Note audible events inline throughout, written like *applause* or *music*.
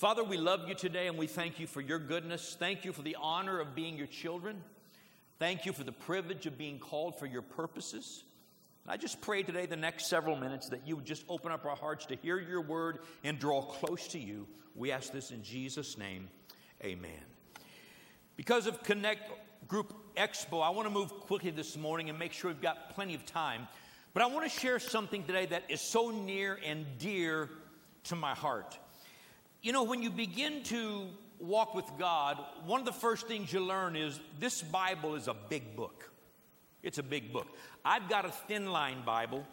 Father, we love you today and we thank you for your goodness. Thank you for the honor of being your children. Thank you for the privilege of being called for your purposes. I just pray today, the next several minutes, that you would just open up our hearts to hear your word and draw close to you. We ask this in Jesus' name. Amen. Because of Connect Group Expo, I want to move quickly this morning and make sure we've got plenty of time. But I want to share something today that is so near and dear to my heart. You know, when you begin to walk with God, one of the first things you learn is this Bible is a big book. It's a big book. I've got a thin line Bible,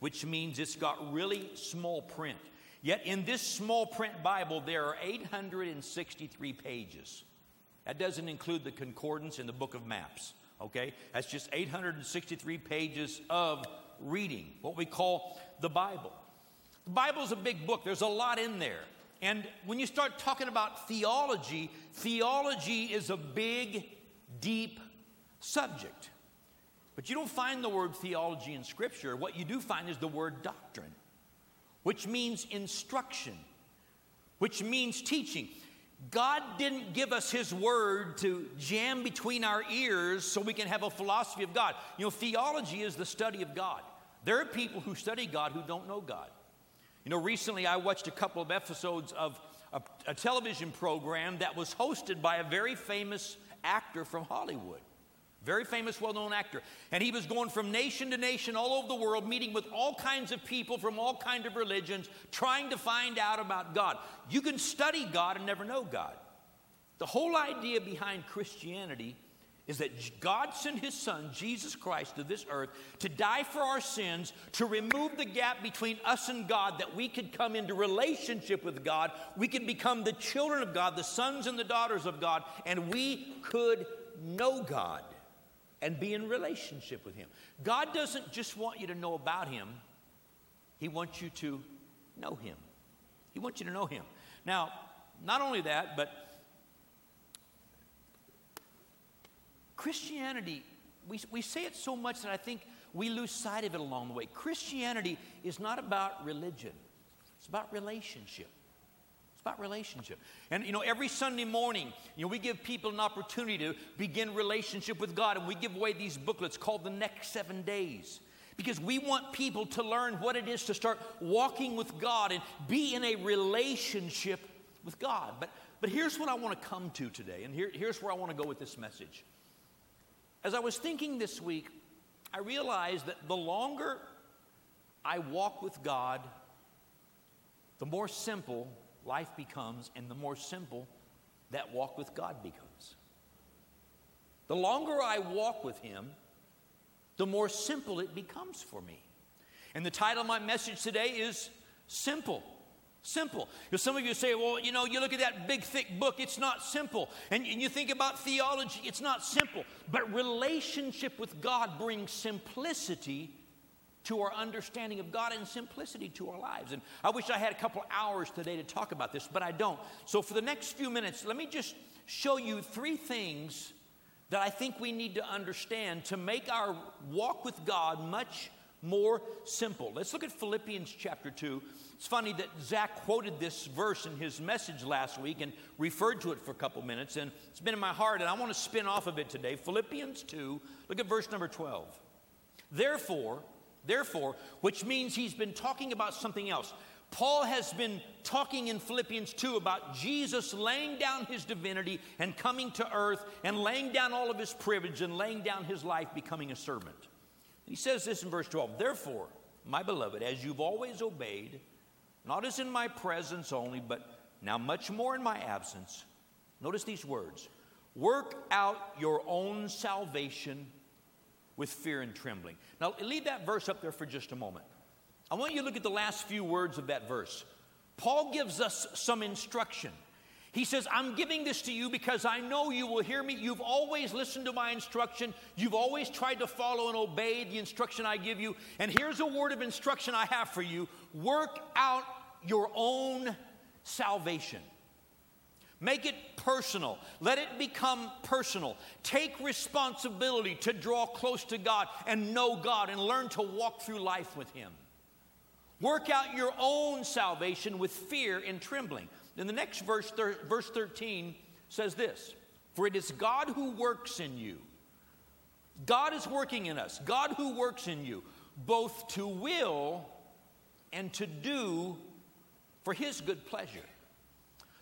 which means it's got really small print. Yet in this small print Bible, there are 863 pages. That doesn't include the concordance in the book of maps, okay? That's just 863 pages of reading, what we call the Bible. The Bible's a big book, there's a lot in there. And when you start talking about theology, theology is a big, deep subject. But you don't find the word theology in Scripture. What you do find is the word doctrine, which means instruction, which means teaching. God didn't give us His Word to jam between our ears so we can have a philosophy of God. You know, theology is the study of God. There are people who study God who don't know God. You know, recently I watched a couple of episodes of a, a television program that was hosted by a very famous actor from Hollywood. Very famous, well known actor. And he was going from nation to nation all over the world, meeting with all kinds of people from all kinds of religions, trying to find out about God. You can study God and never know God. The whole idea behind Christianity is that God sent his son, Jesus Christ, to this earth to die for our sins, to remove the gap between us and God, that we could come into relationship with God. We could become the children of God, the sons and the daughters of God, and we could know God and be in relationship with him. God doesn't just want you to know about him, he wants you to know him. He wants you to know him. Now, not only that, but Christianity, we, we say it so much that I think we lose sight of it along the way. Christianity is not about religion, it's about relationship. It's about relationship. And you know, every Sunday morning, you know, we give people an opportunity to begin relationship with God, and we give away these booklets called the next seven days. Because we want people to learn what it is to start walking with God and be in a relationship with God. But, but here's what I want to come to today, and here, here's where I want to go with this message. As I was thinking this week, I realized that the longer I walk with God, the more simple life becomes, and the more simple that walk with God becomes. The longer I walk with Him, the more simple it becomes for me. And the title of my message today is Simple. Simple. Because some of you say, well, you know, you look at that big, thick book, it's not simple. And, and you think about theology, it's not simple. But relationship with God brings simplicity to our understanding of God and simplicity to our lives. And I wish I had a couple hours today to talk about this, but I don't. So for the next few minutes, let me just show you three things that I think we need to understand to make our walk with God much more simple. Let's look at Philippians chapter 2. It's funny that Zach quoted this verse in his message last week and referred to it for a couple minutes, and it's been in my heart, and I want to spin off of it today. Philippians 2, look at verse number 12. Therefore, therefore, which means he's been talking about something else. Paul has been talking in Philippians 2 about Jesus laying down his divinity and coming to earth and laying down all of his privilege and laying down his life becoming a servant. He says this in verse 12 Therefore, my beloved, as you've always obeyed, not as in my presence only, but now much more in my absence, notice these words work out your own salvation with fear and trembling. Now, leave that verse up there for just a moment. I want you to look at the last few words of that verse. Paul gives us some instruction. He says, I'm giving this to you because I know you will hear me. You've always listened to my instruction. You've always tried to follow and obey the instruction I give you. And here's a word of instruction I have for you work out your own salvation. Make it personal. Let it become personal. Take responsibility to draw close to God and know God and learn to walk through life with Him. Work out your own salvation with fear and trembling. Then the next verse, thir- verse 13 says this For it is God who works in you. God is working in us. God who works in you, both to will and to do for his good pleasure.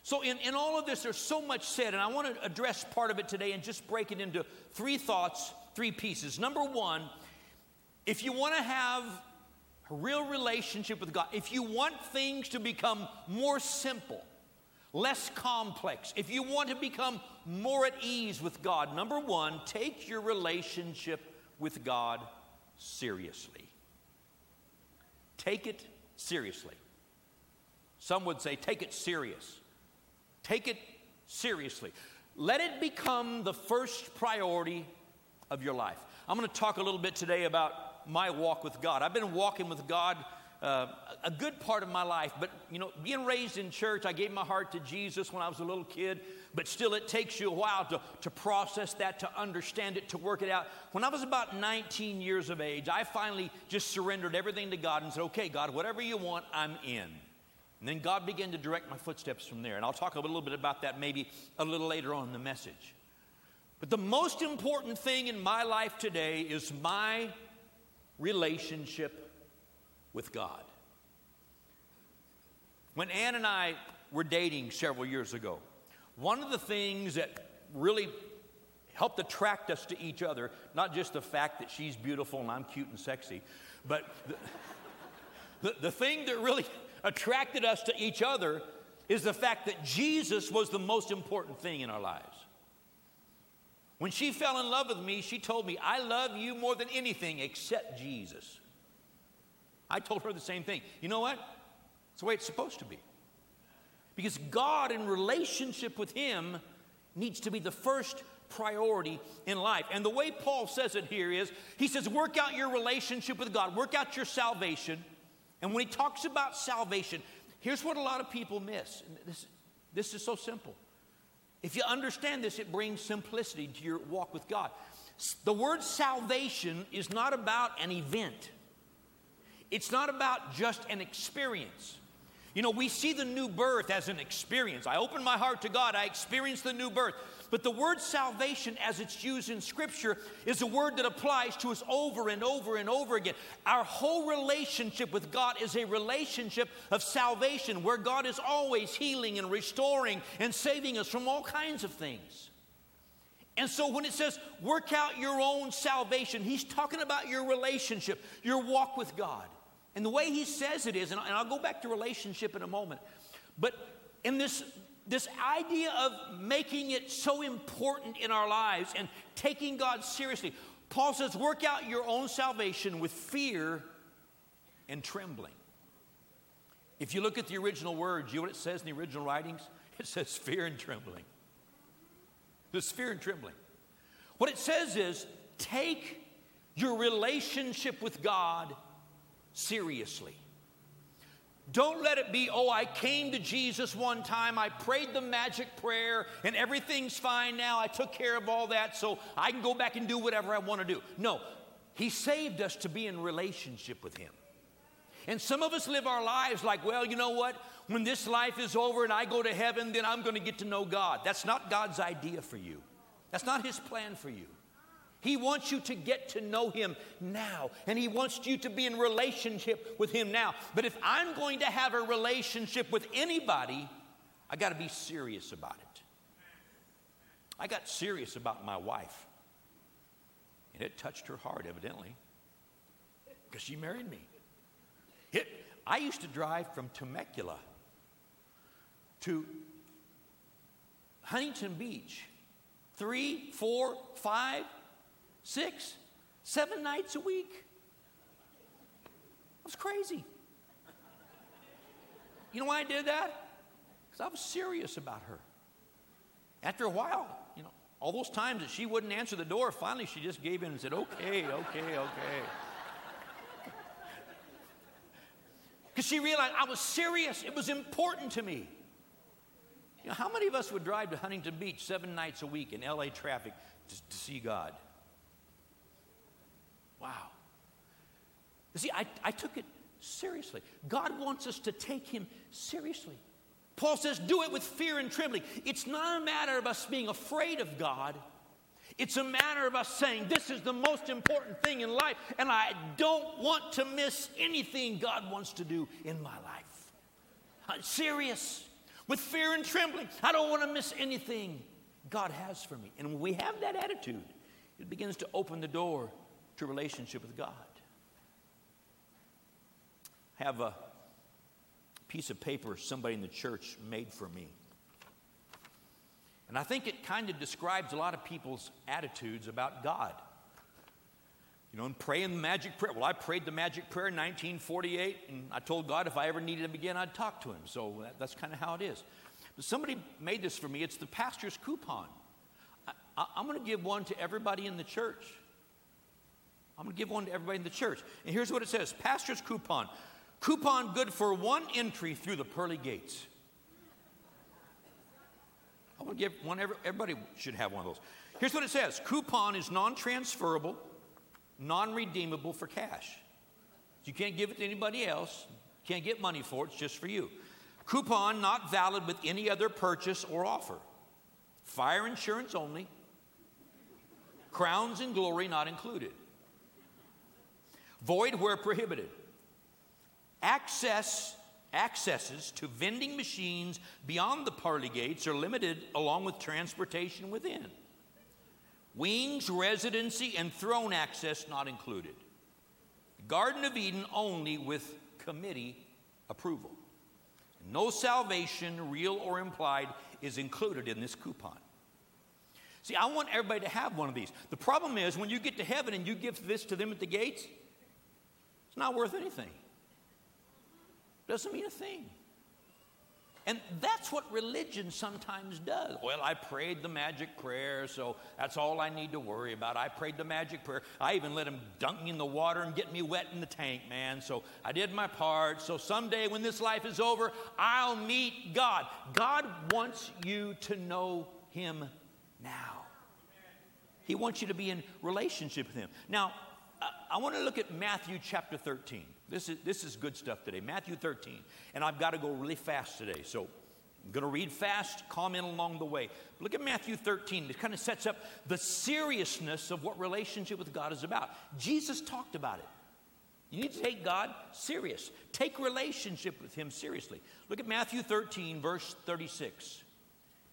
So, in, in all of this, there's so much said, and I want to address part of it today and just break it into three thoughts, three pieces. Number one, if you want to have a real relationship with God, if you want things to become more simple, less complex, if you want to become more at ease with God, number one, take your relationship with God seriously. Take it seriously. Some would say, take it serious. Take it seriously. Let it become the first priority of your life. I'm going to talk a little bit today about my walk with God. I've been walking with God uh, a good part of my life, but you know, being raised in church, I gave my heart to Jesus when I was a little kid, but still it takes you a while to, to process that, to understand it, to work it out. When I was about 19 years of age, I finally just surrendered everything to God and said, Okay, God, whatever you want, I'm in. And then God began to direct my footsteps from there. And I'll talk a little bit about that maybe a little later on in the message. But the most important thing in my life today is my relationship with God. When Ann and I were dating several years ago, one of the things that really helped attract us to each other, not just the fact that she's beautiful and I'm cute and sexy, but the, the, the thing that really attracted us to each other is the fact that Jesus was the most important thing in our lives. When she fell in love with me, she told me, I love you more than anything except Jesus. I told her the same thing. You know what? It's the way it's supposed to be. Because God, in relationship with Him, needs to be the first priority in life. And the way Paul says it here is he says, work out your relationship with God, work out your salvation and when he talks about salvation, here's what a lot of people miss. This, this is so simple. If you understand this, it brings simplicity to your walk with God. The word salvation is not about an event, it's not about just an experience. You know, we see the new birth as an experience. I open my heart to God, I experience the new birth. But the word salvation, as it's used in Scripture, is a word that applies to us over and over and over again. Our whole relationship with God is a relationship of salvation where God is always healing and restoring and saving us from all kinds of things. And so when it says work out your own salvation, he's talking about your relationship, your walk with God. And the way he says it is, and I'll go back to relationship in a moment, but in this this idea of making it so important in our lives and taking God seriously. Paul says, work out your own salvation with fear and trembling. If you look at the original words, you know what it says in the original writings? *laughs* It says fear and trembling. There's fear and trembling. What it says is take your relationship with God seriously. Don't let it be, oh, I came to Jesus one time, I prayed the magic prayer, and everything's fine now. I took care of all that, so I can go back and do whatever I want to do. No, He saved us to be in relationship with Him. And some of us live our lives like, well, you know what? When this life is over and I go to heaven, then I'm going to get to know God. That's not God's idea for you, that's not His plan for you. He wants you to get to know Him now, and He wants you to be in relationship with Him now. But if I'm going to have a relationship with anybody, I got to be serious about it. I got serious about my wife, and it touched her heart, evidently, because she married me. It, I used to drive from Temecula to Huntington Beach three, four, five, six, seven nights a week. It was crazy. You know why I did that? Because I was serious about her. After a while, you know, all those times that she wouldn't answer the door, finally she just gave in and said, okay, okay, okay. *laughs* Because she realized I was serious, it was important to me. You know, how many of us would drive to Huntington Beach seven nights a week in LA traffic to, to see God? Wow. You see, I, I took it seriously. God wants us to take Him seriously. Paul says, do it with fear and trembling. It's not a matter of us being afraid of God. It's a matter of us saying, This is the most important thing in life, and I don't want to miss anything God wants to do in my life. I'm serious, with fear and trembling. I don't want to miss anything God has for me. And when we have that attitude, it begins to open the door to relationship with God. I have a piece of paper somebody in the church made for me. And I think it kind of describes a lot of people's attitudes about God. You know, and praying the magic prayer. Well, I prayed the magic prayer in 1948, and I told God if I ever needed him again, I'd talk to him. So that, that's kind of how it is. But somebody made this for me. It's the pastor's coupon. I, am going to give one to everybody in the church. I'm going to give one to everybody in the church. And here's what it says Pastor's coupon. Coupon good for one entry through the pearly gates. I want to give one, everybody should have one of those. Here's what it says coupon is non transferable, non redeemable for cash. You can't give it to anybody else, you can't get money for it, it's just for you. Coupon not valid with any other purchase or offer. Fire insurance only. Crowns and glory not included. Void where prohibited. Access accesses to vending machines beyond the pearly gates are limited along with transportation within. Wings, residency, and throne access not included. Garden of Eden only with committee approval. No salvation, real or implied, is included in this coupon. See, I want everybody to have one of these. The problem is when you get to heaven and you give this to them at the gates, it's not worth anything. Doesn't mean a thing. And that's what religion sometimes does. Well, I prayed the magic prayer, so that's all I need to worry about. I prayed the magic prayer. I even let him dunk me in the water and get me wet in the tank, man. So I did my part. So someday when this life is over, I'll meet God. God wants you to know him now. He wants you to be in relationship with him. Now, I want to look at Matthew chapter 13. This is, this is good stuff today. Matthew 13. And I've got to go really fast today. So I'm going to read fast, comment along the way. Look at Matthew 13. It kind of sets up the seriousness of what relationship with God is about. Jesus talked about it. You need to take God serious. Take relationship with Him seriously. Look at Matthew 13, verse 36.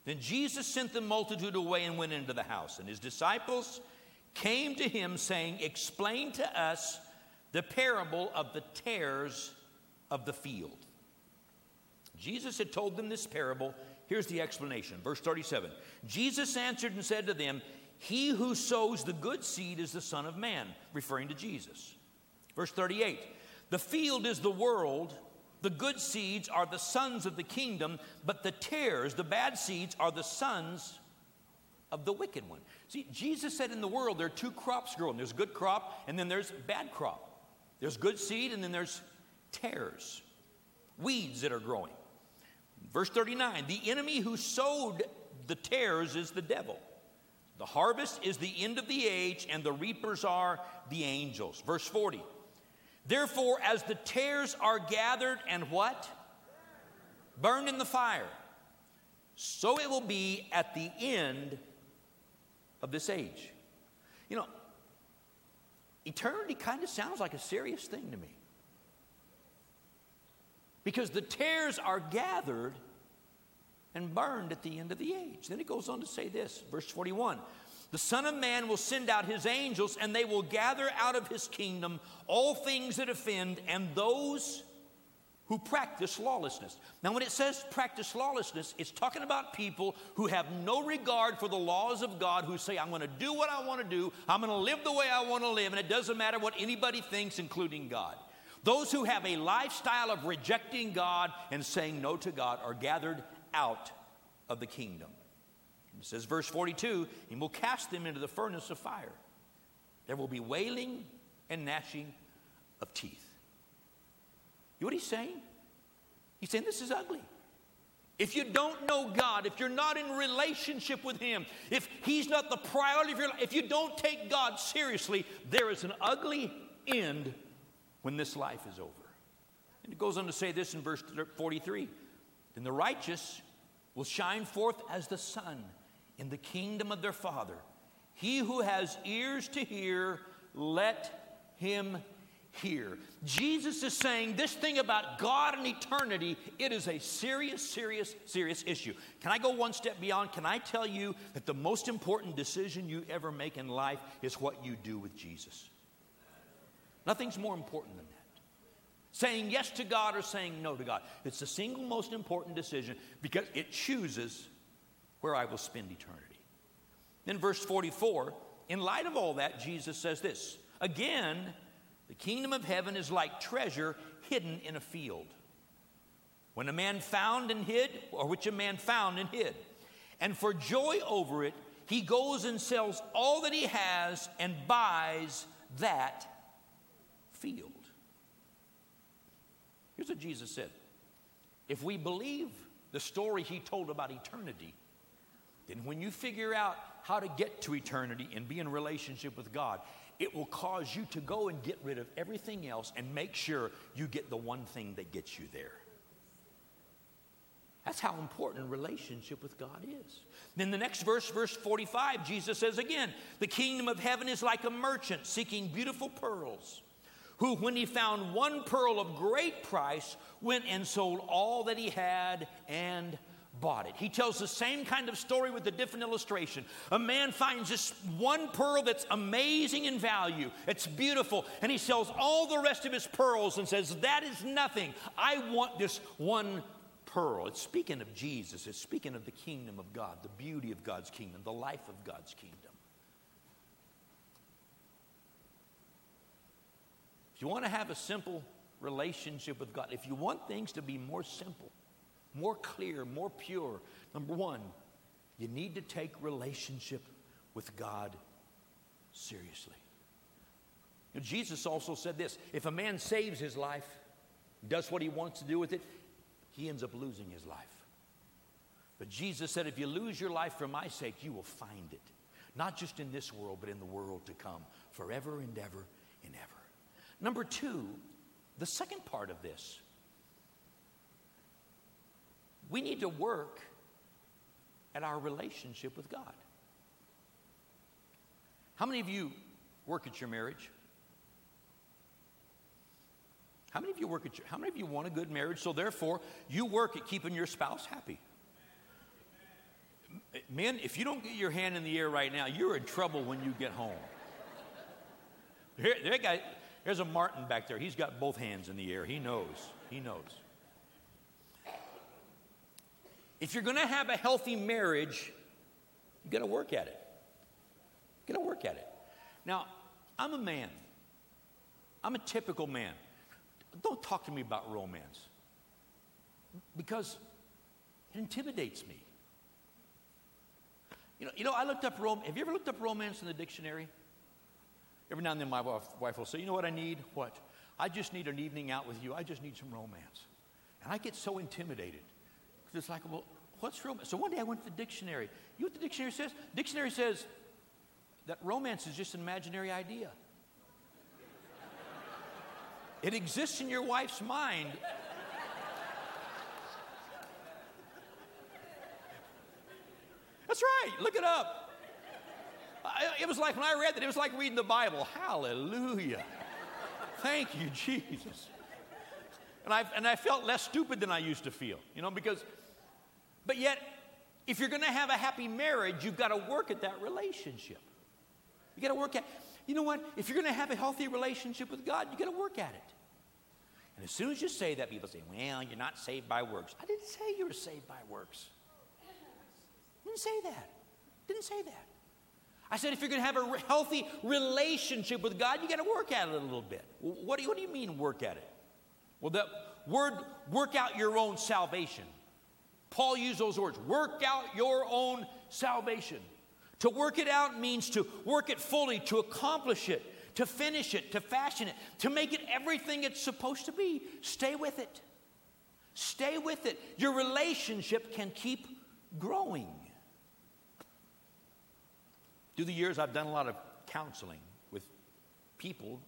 Then Jesus sent the multitude away and went into the house, and his disciples came to him, saying, Explain to us the parable of the tares of the field. Jesus had told them this parable. Here's the explanation. Verse 37 Jesus answered and said to them, He who sows the good seed is the Son of Man, referring to Jesus. Verse 38 The field is the world. The good seeds are the sons of the kingdom, but the tares, the bad seeds, are the sons of the wicked one. See, Jesus said in the world there are two crops growing there's good crop, and then there's bad crop. There's good seed, and then there's tares, weeds that are growing. Verse 39 The enemy who sowed the tares is the devil. The harvest is the end of the age, and the reapers are the angels. Verse 40 Therefore, as the tares are gathered and what? Burned in the fire, so it will be at the end of this age. You know, eternity kind of sounds like a serious thing to me. Because the tares are gathered and burned at the end of the age. Then it goes on to say this, verse 41 The Son of Man will send out his angels, and they will gather out of his kingdom all things that offend and those who practice lawlessness. Now, when it says practice lawlessness, it's talking about people who have no regard for the laws of God, who say, I'm going to do what I want to do, I'm going to live the way I want to live, and it doesn't matter what anybody thinks, including God. Those who have a lifestyle of rejecting God and saying no to God are gathered out of the kingdom. It says, verse 42, He will cast them into the furnace of fire. There will be wailing and gnashing of teeth. You what he's saying? He's saying this is ugly. If you don't know God, if you're not in relationship with Him, if He's not the priority of your life, if you don't take God seriously, there is an ugly end when this life is over. And it goes on to say this in verse 43 Then the righteous will shine forth as the sun in the kingdom of their Father. He who has ears to hear, let him hear. Jesus is saying this thing about God and eternity, it is a serious, serious, serious issue. Can I go one step beyond? Can I tell you that the most important decision you ever make in life is what you do with Jesus? Nothing's more important than that. Saying yes to God or saying no to God. It's the single most important decision because it chooses where I will spend eternity. Then, verse 44, in light of all that, Jesus says this Again, the kingdom of heaven is like treasure hidden in a field. When a man found and hid, or which a man found and hid, and for joy over it, he goes and sells all that he has and buys that field. Here's what Jesus said If we believe the story he told about eternity, then when you figure out how to get to eternity and be in relationship with God, it will cause you to go and get rid of everything else and make sure you get the one thing that gets you there. That's how important relationship with God is. Then the next verse, verse 45, Jesus says again, The kingdom of heaven is like a merchant seeking beautiful pearls who, when he found one pearl of great price, went and sold all that he had and bought it. He tells the same kind of story with a different illustration. A man finds this one pearl that's amazing in value, it's beautiful, and he sells all the rest of his pearls and says, That is nothing. I want this one pearl. It's speaking of Jesus, it's speaking of the kingdom of God, the beauty of God's kingdom, the life of God's kingdom. If you want to have a simple relationship with God, if you want things to be more simple, more clear, more pure, number one, you need to take relationship with God seriously. Jesus also said this if a man saves his life, does what he wants to do with it, he ends up losing his life. But Jesus said, if you lose your life for my sake, you will find it. Not just in this world, but in the world to come, forever and ever and ever. Number two, the second part of this, we need to work at our relationship with God. How many of you work at your marriage? How many of you work at your, how many of you want a good marriage? So therefore, you work at keeping your spouse happy. Men, if you don't get your hand in the air right now, you're in trouble when you get home. Here, that guy, there's a Martin back there. He's got both hands in the air. He knows. He knows. If you're going to have a healthy marriage, you got to work at it. You got to work at it. Now, I'm a man. I'm a typical man. Don't talk to me about romance because it intimidates me. You know, you know, I looked up rom. Have you ever looked up romance in the dictionary? Every now and then my wife will say, You know what I need? What? I just need an evening out with you. I just need some romance. And I get so intimidated. It's like, Well, what's romance? So one day I went to the dictionary. You know what the dictionary says? dictionary says that romance is just an imaginary idea. It exists in your wife's mind. That's right. Look it up it was like when I read that, it was like reading the Bible. Hallelujah. Thank you, Jesus. And I, and I felt less stupid than I used to feel, you know, because, but yet, if you're going to have a happy marriage, you've got to work at that relationship. You got to work at, you know what? If you're going to have a healthy relationship with God, you got to work at it. And as soon as you say that, people say, well, you're not saved by works. I didn't say you were saved by works. I didn't say that. Didn't say that. I said, if you're going to have a healthy relationship with God, you got to work at it a little bit. What do, you, what do you mean, work at it? Well, the word work out your own salvation. Paul used those words work out your own salvation. To work it out means to work it fully, to accomplish it, to finish it, to fashion it, to make it everything it's supposed to be. Stay with it. Stay with it. Your relationship can keep growing. Through the years, I've done a lot of counseling with people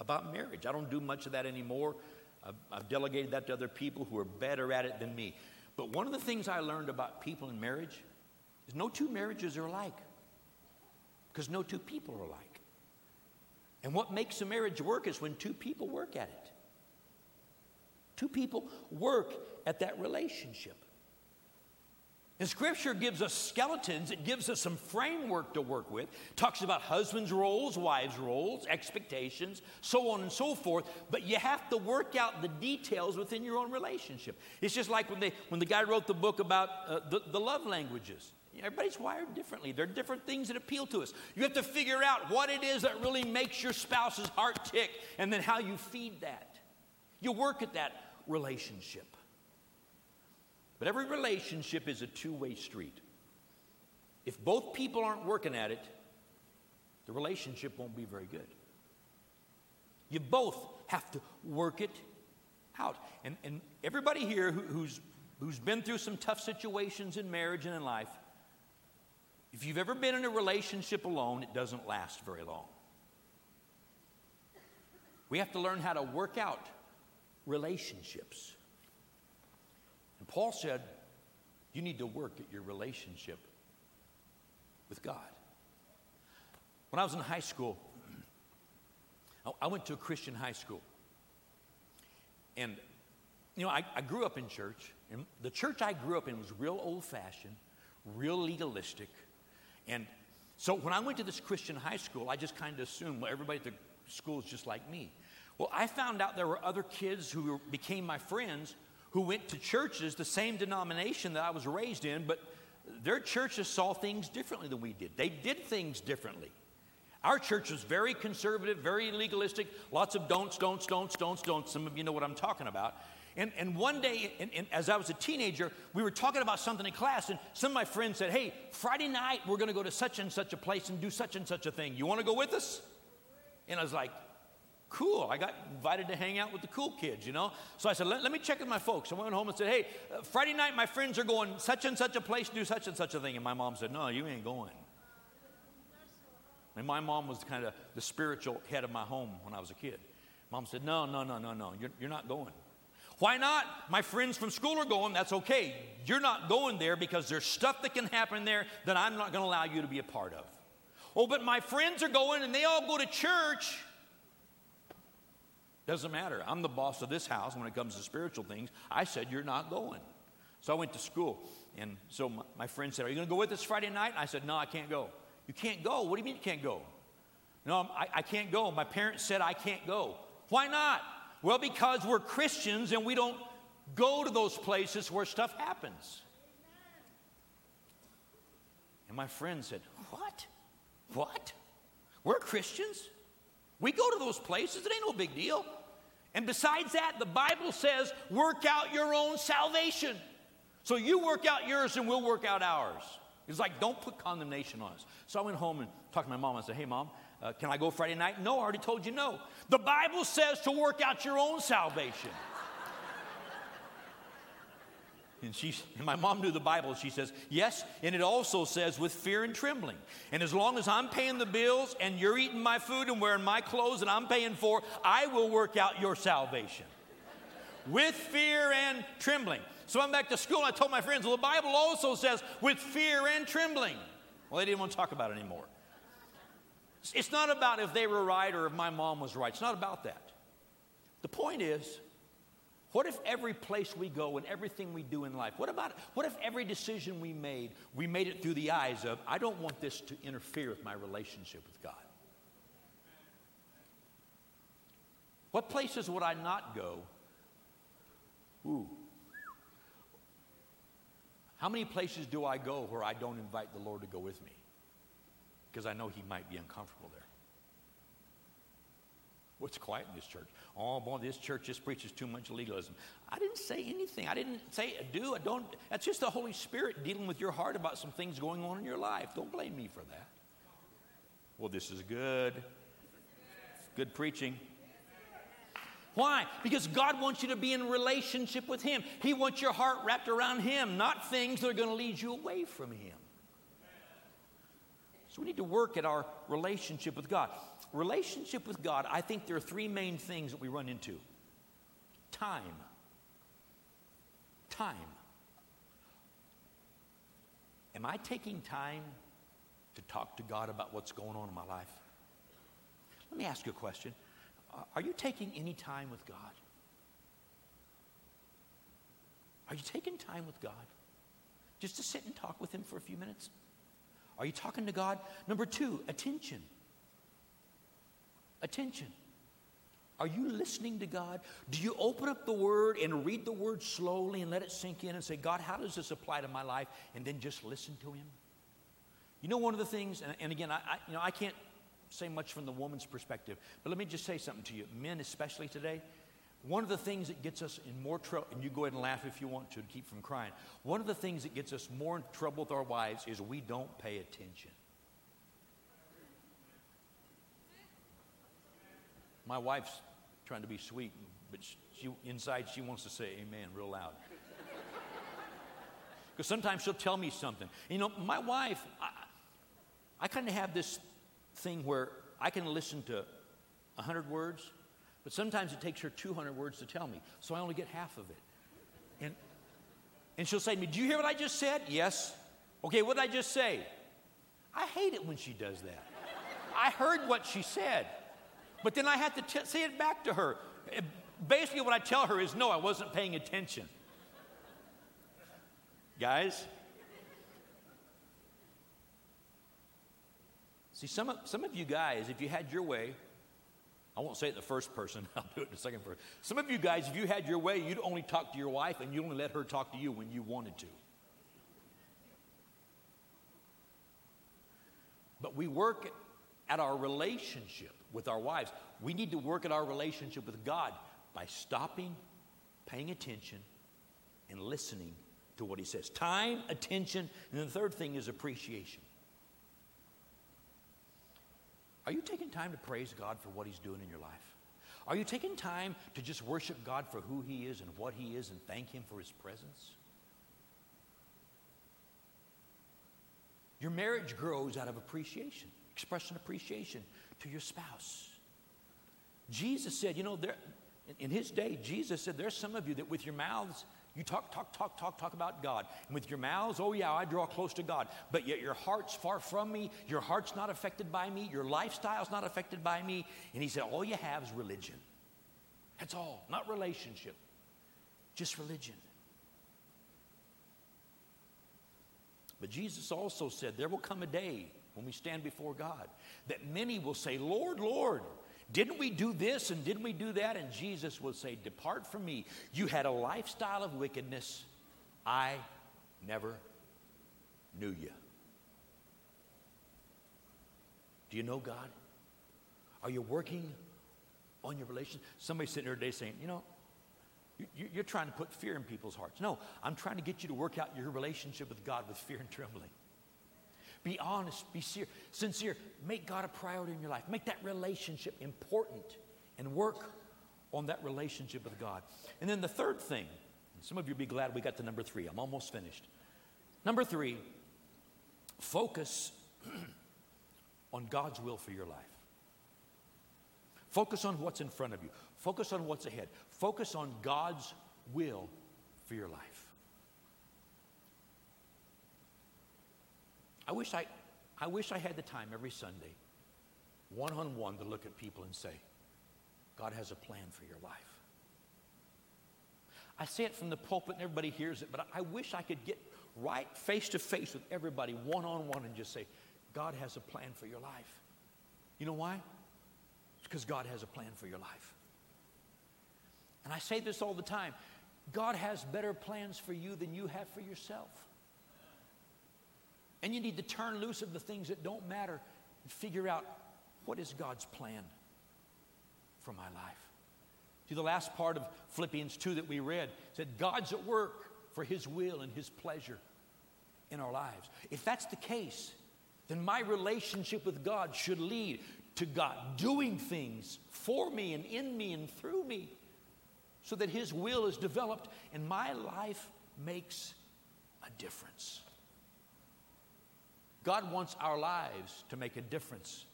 about marriage. I don't do much of that anymore. I've, I've, delegated that to other people who are better at it than me. But one of the things I learned about people in marriage is no two marriages are alike because no two people are alike. And what makes a marriage work is when two people work at it. Two people work at that relationship. And Scripture gives us skeletons, it gives us some framework to work with, talks about husbands' roles, wives' roles, expectations, so on and so forth, but you have to work out the details within your own relationship. It's just like when, they, when the guy wrote the book about uh, the, the love languages. Everybody's wired differently. There are different things that appeal to us. You have to figure out what it is that really makes your spouse's heart tick and then how you feed that. You work at that relationship. But every relationship is a two way street. If both people aren't working at it, the relationship won't be very good. You both have to work it out. And, and everybody here who, who's, who's been through some tough situations in marriage and in life, if you've ever been in a relationship alone, it doesn't last very long. We have to learn how to work out relationships. Paul said, you need to work at your relationship with God. When I was in high school, I went to a Christian high school. And, you know, I, I grew up in church. And the church I grew up in was real old fashioned, real legalistic. And so when I went to this Christian high school, I just kind of assumed well, everybody at the school is just like me. Well, I found out there were other kids who became my friends who went to churches, the same denomination that I was raised in, but their churches saw things differently than we did. They did things differently. Our church was very conservative, very legalistic, lots of don'ts, don'ts, don'ts, don'ts, don'ts. Some of you know what I'm talking about. And, and one day, and, and as I was a teenager, we were talking about something in class, and some of my friends said, Hey, Friday night, we're going to go to such and such a place and do such and such a thing. You want to go with us? And I was like, cool. I got invited to hang out with the cool kids, you know? So I said, let, let me check with my folks. I went home and said, hey, uh, Friday night my friends are going such and such a place to do such and such a thing. And my mom said, no, you ain't going. And my mom was kind of the spiritual head of my home when I was a kid. Mom said, no, no, no, no, no, you're, you're not going. Why not? My friends from school are going, that's okay. You're not going there because there's stuff that can happen there that I'm not going to allow you to be a part of. Oh, but my friends are going and they all go to church. Doesn't matter. I'm the boss of this house when it comes to spiritual things. I said, You're not going. So I went to school. And so my, my friend said, Are you going to go with us Friday night? And I said, No, I can't go. You can't go? What do you mean you can't go? No, I, I can't go. My parents said I can't go. Why not? Well, because we're Christians and we don't go to those places where stuff happens. And my friend said, What? What? We're Christians? We go to those places, it ain't no big deal. And besides that, the Bible says, work out your own salvation. So you work out yours and we'll work out ours. It's like, don't put condemnation on us. So I went home and talked to my mom. I said, hey, mom, uh, can I go Friday night? No, I already told you no. The Bible says to work out your own salvation. And, she, and my mom knew the Bible. She says, Yes, and it also says with fear and trembling. And as long as I'm paying the bills and you're eating my food and wearing my clothes and I'm paying for, I will work out your salvation. with fear and trembling. So I'm back to school and I told my friends, Well, the Bible also says with fear and trembling. Well, they didn't want to talk about it anymore. It's not about if they were right or if my mom was right. It's not about that. The point is, what if every place we go and everything we do in life, what about, what if every decision we made, we made it through the eyes of, I don't want this to interfere with my relationship with God? What places would I not go? Ooh. How many places do I go where I don't invite the Lord to go with me? Because I know He might be uncomfortable there. What's quiet in this church? Oh, boy, this church just preaches too much legalism. I didn't say anything. I didn't say do. I don't. That's just the Holy Spirit dealing with your heart about some things going on in your life. Don't blame me for that. Well, this is good. Good preaching. Why? Because God wants you to be in relationship with Him. He wants your heart wrapped around Him, not things that are going to lead you away from Him. So we need to work at our relationship with God. Relationship with God, I think there are three main things that we run into time. Time. Am I taking time to talk to God about what's going on in my life? Let me ask you a question. Are you taking any time with God? Are you taking time with God? Just to sit and talk with Him for a few minutes? Are you talking to God? Number two, attention. Attention. Are you listening to God? Do you open up the Word and read the Word slowly and let it sink in and say, God, how does this apply to my life? And then just listen to Him? You know, one of the things, and, and again, I, I, you know, I can't say much from the woman's perspective, but let me just say something to you, men especially today. One of the things that gets us in more trouble, and you go ahead and laugh if you want to to keep from crying. One of the things that gets us more in trouble with our wives is we don't pay attention. My wife's trying to be sweet, but she, inside she wants to say amen real loud. *laughs* Because sometimes she'll tell me something. You know, my wife, I, I kind of have this thing where I can listen to 100 words, but sometimes it takes her 200 words to tell me, so I only get half of it. And, and she'll say to me, Do you hear what I just said? Yes. Okay, what did I just say? I hate it when she does that. I heard what she said, but then I had to t- say it back to her. Eh, basically, what I tell her is, No, I wasn't paying attention. Guys, See, some of, some of you guys, if you had your way, I won't say it the first person, *laughs* I'll do it the second person. Some of you guys, if you had your way, you'd only talk to your wife and you'd only let her talk to you when you wanted to. But we work at our relationship with our wives. We need to work at our relationship with God by stopping, paying attention, and listening to what He says. Time, attention, and the third thing is appreciation. Are you taking time to praise God for what He's doing in your life? Are you taking time to just worship God for who He is and what He is and thank Him for His presence? Your marriage grows out of appreciation, expression appreciation to your spouse. Jesus said, you know, there, in his day, Jesus said, there's some of you that with your mouths you talk, talk, talk, talk, talk about God. And with your mouths, oh yeah, I draw close to God. But yet your heart's far from me. Your heart's not affected by me. Your lifestyle's not affected by me. And he said, all you have is religion. That's all, not relationship, just religion. But Jesus also said, There will come a day when we stand before God that many will say, Lord, Lord, didn't we do this and didn't we do that? And Jesus will say, Depart from me. You had a lifestyle of wickedness. I never knew you. Do you know God? Are you working on your relation? Somebody sitting here today saying, You know, you're trying to put fear in people's hearts. No, I'm trying to get you to work out your relationship with God with fear and trembling. Be honest, be sincere. Make God a priority in your life. Make that relationship important and work on that relationship with God. And then the third thing, some of you be glad we got to number three. I'm almost finished. Number three, focus *clears throat* on God's will for your life. Focus on what's in front of you. Focus on what's ahead. Focus on God's will for your life. I wish I, I wish I had the time every Sunday, one on one, to look at people and say, God has a plan for your life. I say it from the pulpit and everybody hears it, but I wish I could get right face to face with everybody, one on one, and just say, God has a plan for your life. You know why? Because God has a plan for your life. And I say this all the time God has better plans for you than you have for yourself. And you need to turn loose of the things that don't matter and figure out what is God's plan for my life. See, the last part of Philippians 2 that we read said, God's at work for his will and his pleasure in our lives. If that's the case, then my relationship with God should lead to God doing things for me and in me and through me so that his will is developed and my life makes a difference. God wants our lives to make a difference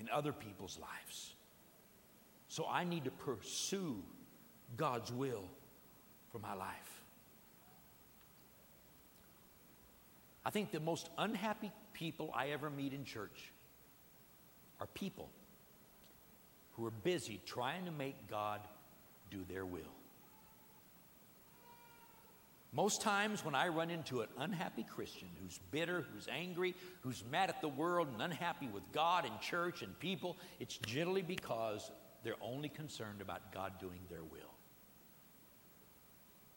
in other people's lives. So I need to pursue God's will for my life. I think the most unhappy people I ever meet in church are people who are busy trying to make God do their will. Most times, when I run into an unhappy Christian who's bitter, who's angry, who's mad at the world, and unhappy with God and church and people, it's generally because they're only concerned about God doing their will.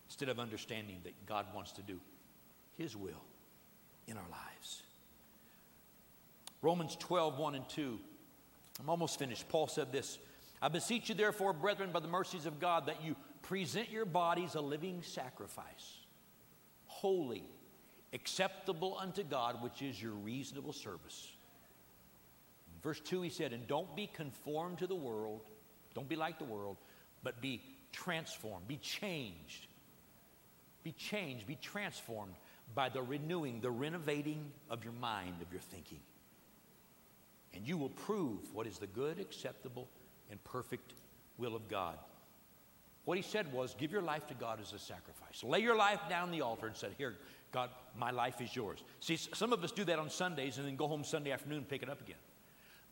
Instead of understanding that God wants to do His will in our lives. Romans 12, 1 and 2. I'm almost finished. Paul said this I beseech you, therefore, brethren, by the mercies of God, that you present your bodies a living sacrifice holy, acceptable unto God, which is your reasonable service. Verse 2, he said, And don't be conformed to the world, don't be like the world, but be transformed, be changed. Be changed, be transformed by the renewing, the renovating of your mind, of your thinking. And you will prove what is the good, acceptable, and perfect will of God. What he said was, give your life to God as a sacrifice. Lay your life down the altar and said, Here, God, my life is yours. See, some of us do that on Sundays and then go home Sunday afternoon and pick it up again.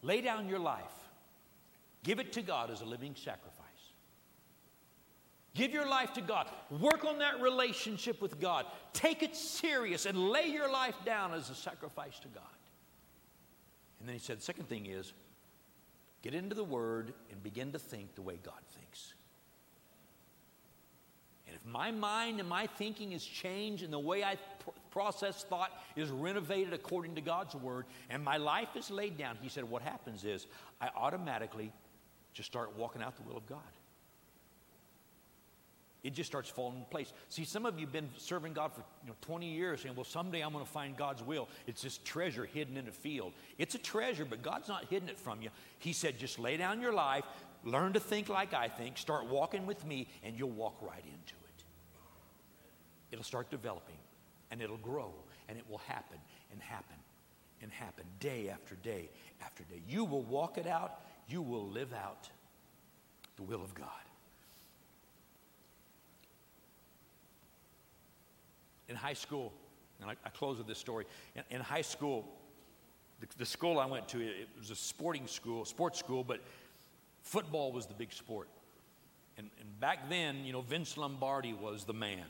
Lay down your life. Give it to God as a living sacrifice. Give your life to God. Work on that relationship with God. Take it serious and lay your life down as a sacrifice to God. And then he said, second thing is, get into the Word and begin to think the way God thinks my mind and my thinking is changed and the way I pr- process thought is renovated according to God's word and my life is laid down, he said, what happens is I automatically just start walking out the will of God. It just starts falling in place. See, some of you have been serving God for you know, 20 years saying, well, someday I'm going to find God's will. It's this treasure hidden in a field. It's a treasure, but God's not hidden it from you. He said, just lay down your life, learn to think like I think, start walking with me, and you'll walk right it it'll start developing and it'll grow and it will happen and happen and happen day after day after day. You will walk it out, you will live out the will of God. In high school, and I, I close with this story. In, in high school, the, the, school I went to, it was a sporting school, sports school, but football was the big sport. And, and back then, you know, Vince Lombardi was the man.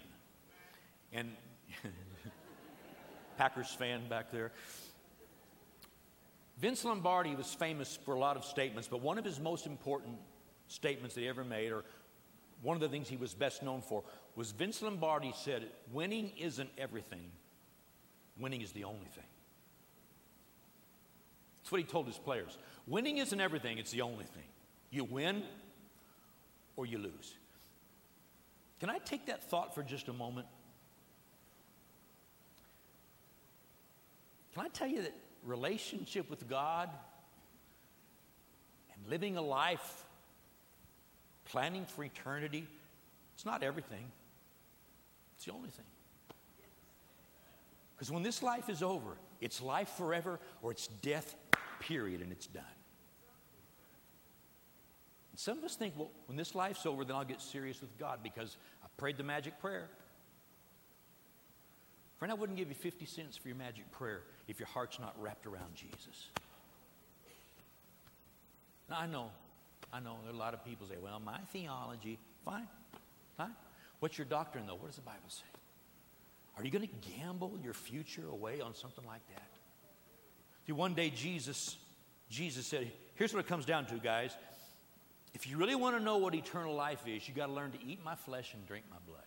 And *laughs* Packers fan back there. Vince Lombardi was famous for a lot of statements, but one of his most important statements that he ever made, or one of the things he was best known for, was Vince Lombardi said, Winning isn't everything, winning is the only thing. That's what he told his players. Winning isn't everything, it's the only thing. You win or you lose. Can I take that thought for just a moment? Can I tell you that relationship with God and living a life, planning for eternity, it's not everything, it's the only thing. Because when this life is over, it's life forever or it's death, period, and it's done. And some of us think, well, when this life's over, then I'll get serious with God because I prayed the magic prayer. Friend, I wouldn't give you 50 cents for your magic prayer if your heart's not wrapped around Jesus. Now, I know, I know there are a lot of people say, well, my theology, fine, fine. What's your doctrine, though? What does the Bible say? Are you going to gamble your future away on something like that? See, one day Jesus, Jesus said, here's what it comes down to, guys. If you really want to know what eternal life is, you got to learn to eat my flesh and drink my blood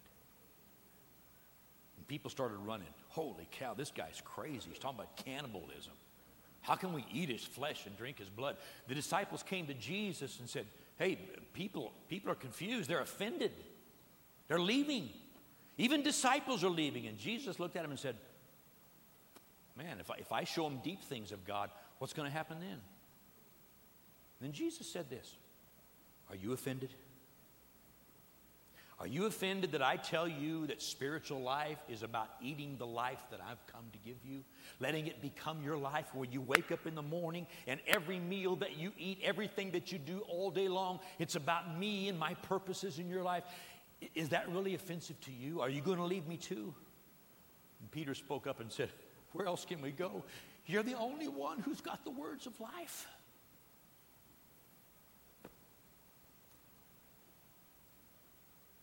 people started running. Holy cow, this guy's crazy. He's talking about cannibalism. How can we eat his flesh and drink his blood? The disciples came to Jesus and said, Hey, people, people are confused. They're offended. They're leaving. Even disciples are leaving. And Jesus looked at him and said, Man, if I, if I show them deep things of God, what's going to happen then? And then Jesus said this Are you offended? Are you offended that I tell you that spiritual life is about eating the life that I've come to give you? Letting it become your life where you wake up in the morning and every meal that you eat, everything that you do all day long, it's about me and my purposes in your life. Is that really offensive to you? Are you going to leave me too? And Peter spoke up and said, Where else can we go? You're the only one who's got the words of life.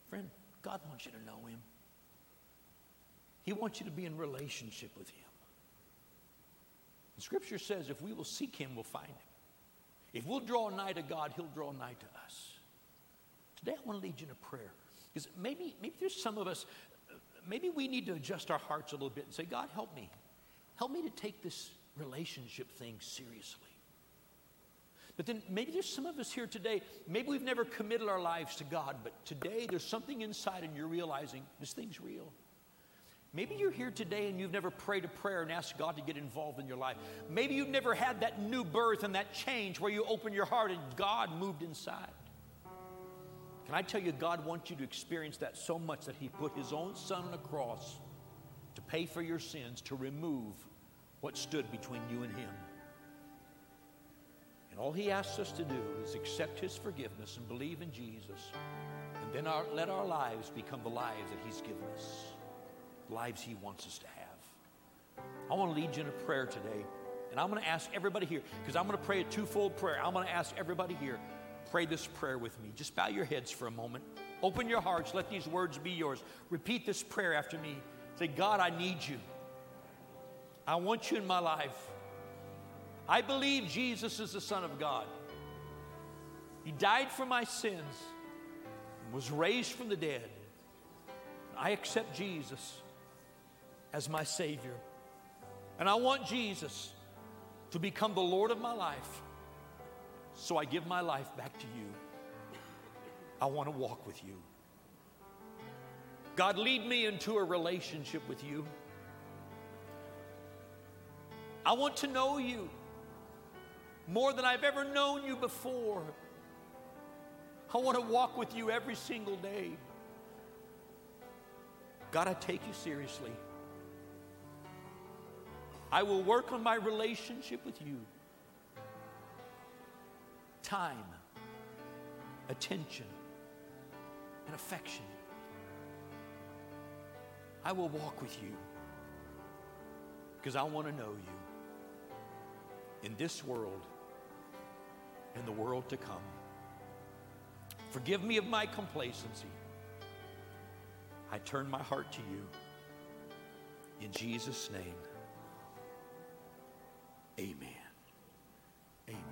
Friend, God wants you to know Him. He wants you to be in relationship with Him. The scripture says if we will seek Him, we'll find Him. If we'll draw nigh to God, He'll draw nigh to us. Today, I want to lead you in a prayer. Because maybe, maybe there's some of us, maybe we need to adjust our hearts a little bit and say, God, help me. Help me to take this relationship thing seriously. But then maybe there's some of us here today, maybe we've never committed our lives to God, but today there's something inside and you're realizing this thing's real. Maybe you're here today and you've never prayed a prayer and asked God to get involved in your life. Maybe you've never had that new birth and that change where you open your heart and God moved inside. Can I tell you, God wants you to experience that so much that He put His own Son on a cross to pay for your sins, to remove what stood between you and Him. And all He asks us to do is accept His forgiveness and believe in Jesus, and then our, let our lives become the lives that He's given us lives He wants us to have. I want to lead you in a prayer today. And I'm going to ask everybody here, because I'm going to pray a twofold prayer. I'm going to ask everybody here, pray this prayer with me. Just bow your heads for a moment. Open your hearts. Let these words be yours. Repeat this prayer after me. Say, God, I need you. I want you in my life. I believe Jesus is the Son of God. He died for my sins and was raised from the dead. I accept Jesus as my Savior. And I want Jesus to become the Lord of my life. So I give my life back to you. I want to walk with you. God, lead me into a relationship with you. I want to know you more than I've ever known you before. I want to walk with you every single day. God, I take you seriously. I will work on my relationship with you. Time, attention, and affection. I will walk with you because I want to know you in this world and the world to come. Forgive me of my complacency. I turn my heart to you. In Jesus' name. Amen. Amen.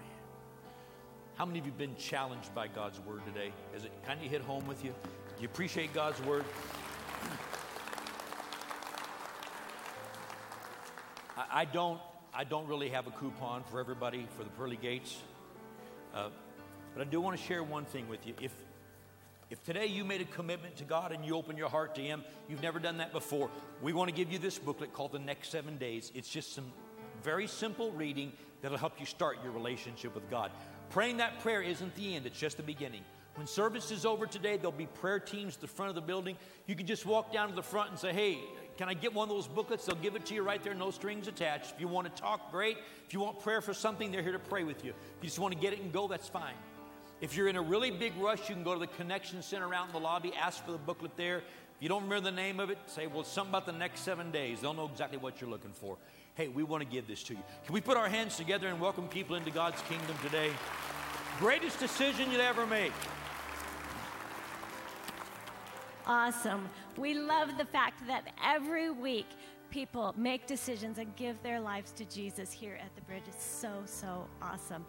How many of you have been challenged by God's word today? Has it kind of hit home with you? Do you appreciate God's word? I don't. I don't really have a coupon for everybody for the pearly gates, uh, but I do want to share one thing with you. If if today you made a commitment to God and you open your heart to Him, you've never done that before, we want to give you this booklet called The Next Seven Days. It's just some very simple reading that'll help you start your relationship with God. Praying that prayer isn't the end, it's just the beginning. When service is over today, there'll be prayer teams at the front of the building. You can just walk down to the front and say, Hey, can I get one of those booklets? They'll give it to you right there, no strings attached. If you want to talk, great. If you want prayer for something, they're here to pray with you. If you just want to get it and go, that's fine. If you're in a really big rush, you can go to the Connection Center out in the lobby, ask for the booklet there. If you don't remember the name of it, say, Well, something about the next seven days. They'll know exactly what you're looking for hey, we want to give this to you. Can we put our hands together and welcome people into God's kingdom today? Greatest decision you'd ever make. Awesome. We love the fact that every week people make decisions and give their lives to Jesus here at the bridge. It's so, so awesome.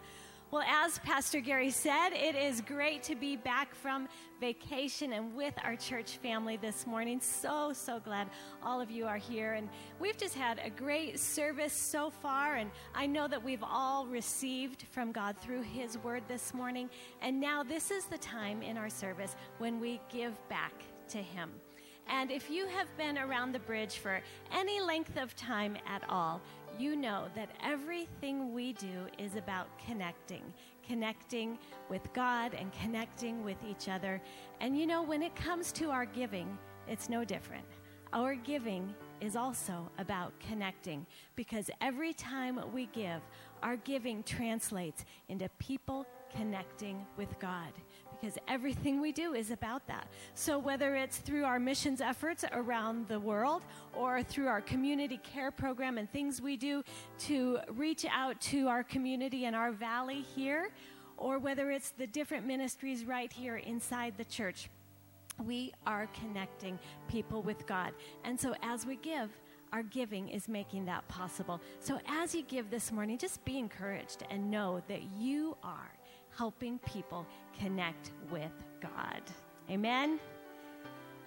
Well, as Pastor Gary said, it is great to be back from vacation and with our church family this morning. So, so glad all of you are here. And we've just had a great service so far. And I know that we've all received from God through His word this morning. And now this is the time in our service when we give back to Him. And if you have been around the bridge for any length of time at all, you know that everything we do is about connecting, connecting with God and connecting with each other. And you know, when it comes to our giving, it's no different. Our giving is also about connecting because every time we give, our giving translates into people connecting with God because everything we do is about that. So, whether it's through our missions efforts around the world or through our community care program and things we do to reach out to our community and our valley here, or whether it's the different ministries right here inside the church, we are connecting people with God. And so, as we give, our giving is making that possible. So, as you give this morning, just be encouraged and know that you are helping people connect with God. Amen.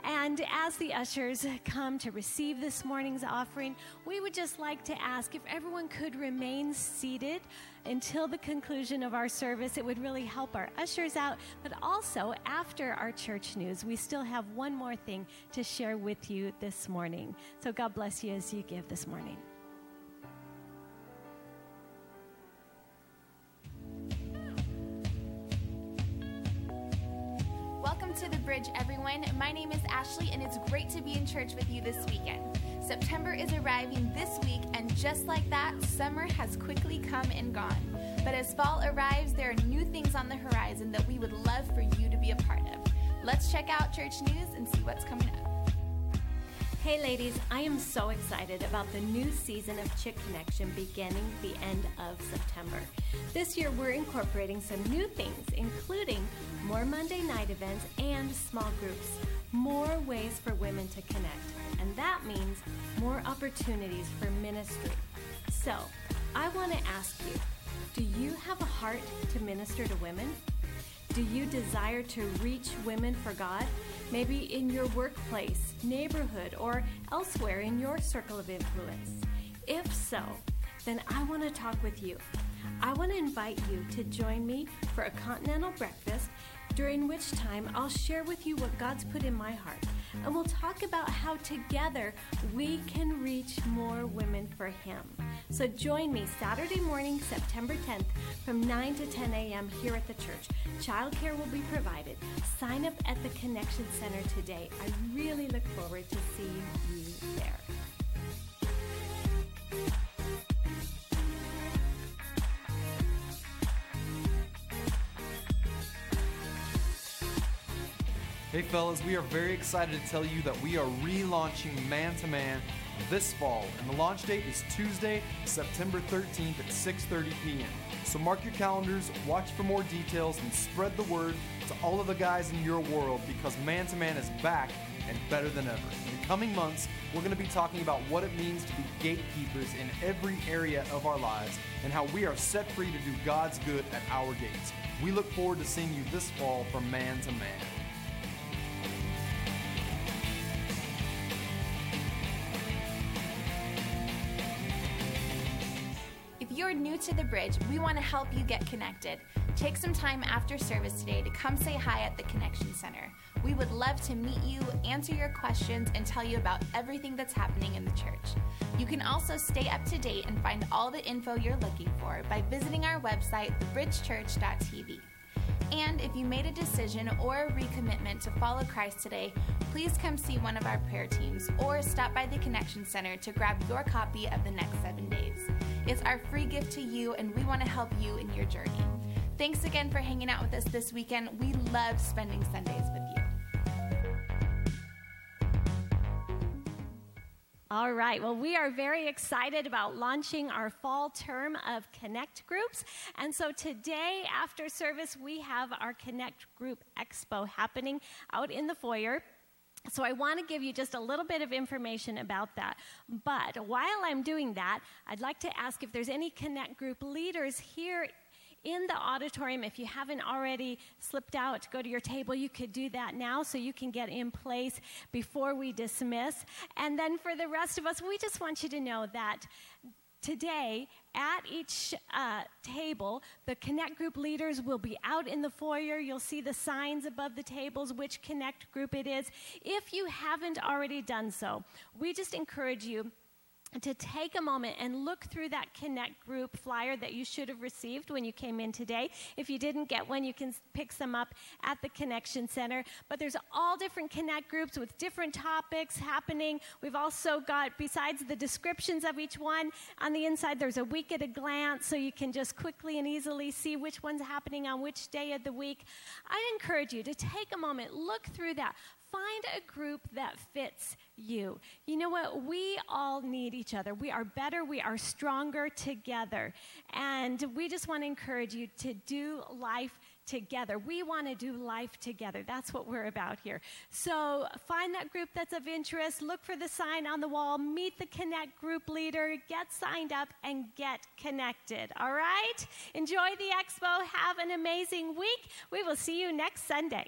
And as the ushers come to receive this morning's offering, we would just like to ask if everyone could remain seated until the conclusion of our service. It would really help our ushers out. But also, after our church news, we still have one more thing to share with you this morning. So God bless you as you give this morning. To the bridge, everyone. My name is Ashley, and it's great to be in church with you this weekend. September is arriving this week, and just like that, summer has quickly come and gone. But as fall arrives, there are new things on the horizon that we would love for you to be a part of. Let's check out church news and see what's coming up. Hey, ladies, I am so excited about the new season of Chick Connection beginning the end of September. This year, we're incorporating some new things, including more Monday night events and small groups, more ways for women to connect, and that means more opportunities for ministry. So, I want to ask you do you have a heart to minister to women? Do you desire to reach women for God? Maybe in your workplace, neighborhood, or elsewhere in your circle of influence? If so, then I want to talk with you. I want to invite you to join me for a continental breakfast during which time I'll share with you what God's put in my heart. And we'll talk about how together we can reach more women for Him. So join me Saturday morning, September 10th from 9 to 10 a.m. here at the church. Childcare will be provided. Sign up at the Connection Center today. I really look forward to seeing you there. Hey fellas, we are very excited to tell you that we are relaunching Man to Man this fall, and the launch date is Tuesday, September 13th at 6:30 p.m. So mark your calendars, watch for more details, and spread the word to all of the guys in your world because Man to Man is back and better than ever. In the coming months, we're going to be talking about what it means to be gatekeepers in every area of our lives and how we are set free to do God's good at our gates. We look forward to seeing you this fall from Man to Man. New to the bridge, we want to help you get connected. Take some time after service today to come say hi at the Connection Center. We would love to meet you, answer your questions, and tell you about everything that's happening in the church. You can also stay up to date and find all the info you're looking for by visiting our website, thebridgechurch.tv. And if you made a decision or a recommitment to follow Christ today, please come see one of our prayer teams or stop by the Connection Center to grab your copy of the next seven days. It's our free gift to you, and we want to help you in your journey. Thanks again for hanging out with us this weekend. We love spending Sundays with you. All right. Well, we are very excited about launching our fall term of Connect groups. And so today, after service, we have our Connect Group Expo happening out in the foyer. So I want to give you just a little bit of information about that. But while I'm doing that, I'd like to ask if there's any Connect Group leaders here in the auditorium. If you haven't already slipped out to go to your table, you could do that now so you can get in place before we dismiss. And then for the rest of us, we just want you to know that today at each uh, table the connect group leaders will be out in the foyer. You'll see the signs above the tables which connect group it is. If you haven't already done so we just encourage you to take a moment and look through that Connect group flyer that you should have received when you came in today. If you didn't get one, you can pick some up at the Connection Center. But there's all different Connect groups with different topics happening. We've also got, besides the descriptions of each one, on the inside there's a week at a glance so you can just quickly and easily see which one's happening on which day of the week. I'd encourage you to take a moment, look through that, Find a group that fits you. You know what? We all need each other. We are better, we are stronger together. And we just want to encourage you to do life together. We want to do life together. That's what we're about here. So find that group that's of interest, look for the sign on the wall, meet the Connect group leader, get signed up, and get connected. All right? Enjoy the expo. Have an amazing week. We will see you next Sunday.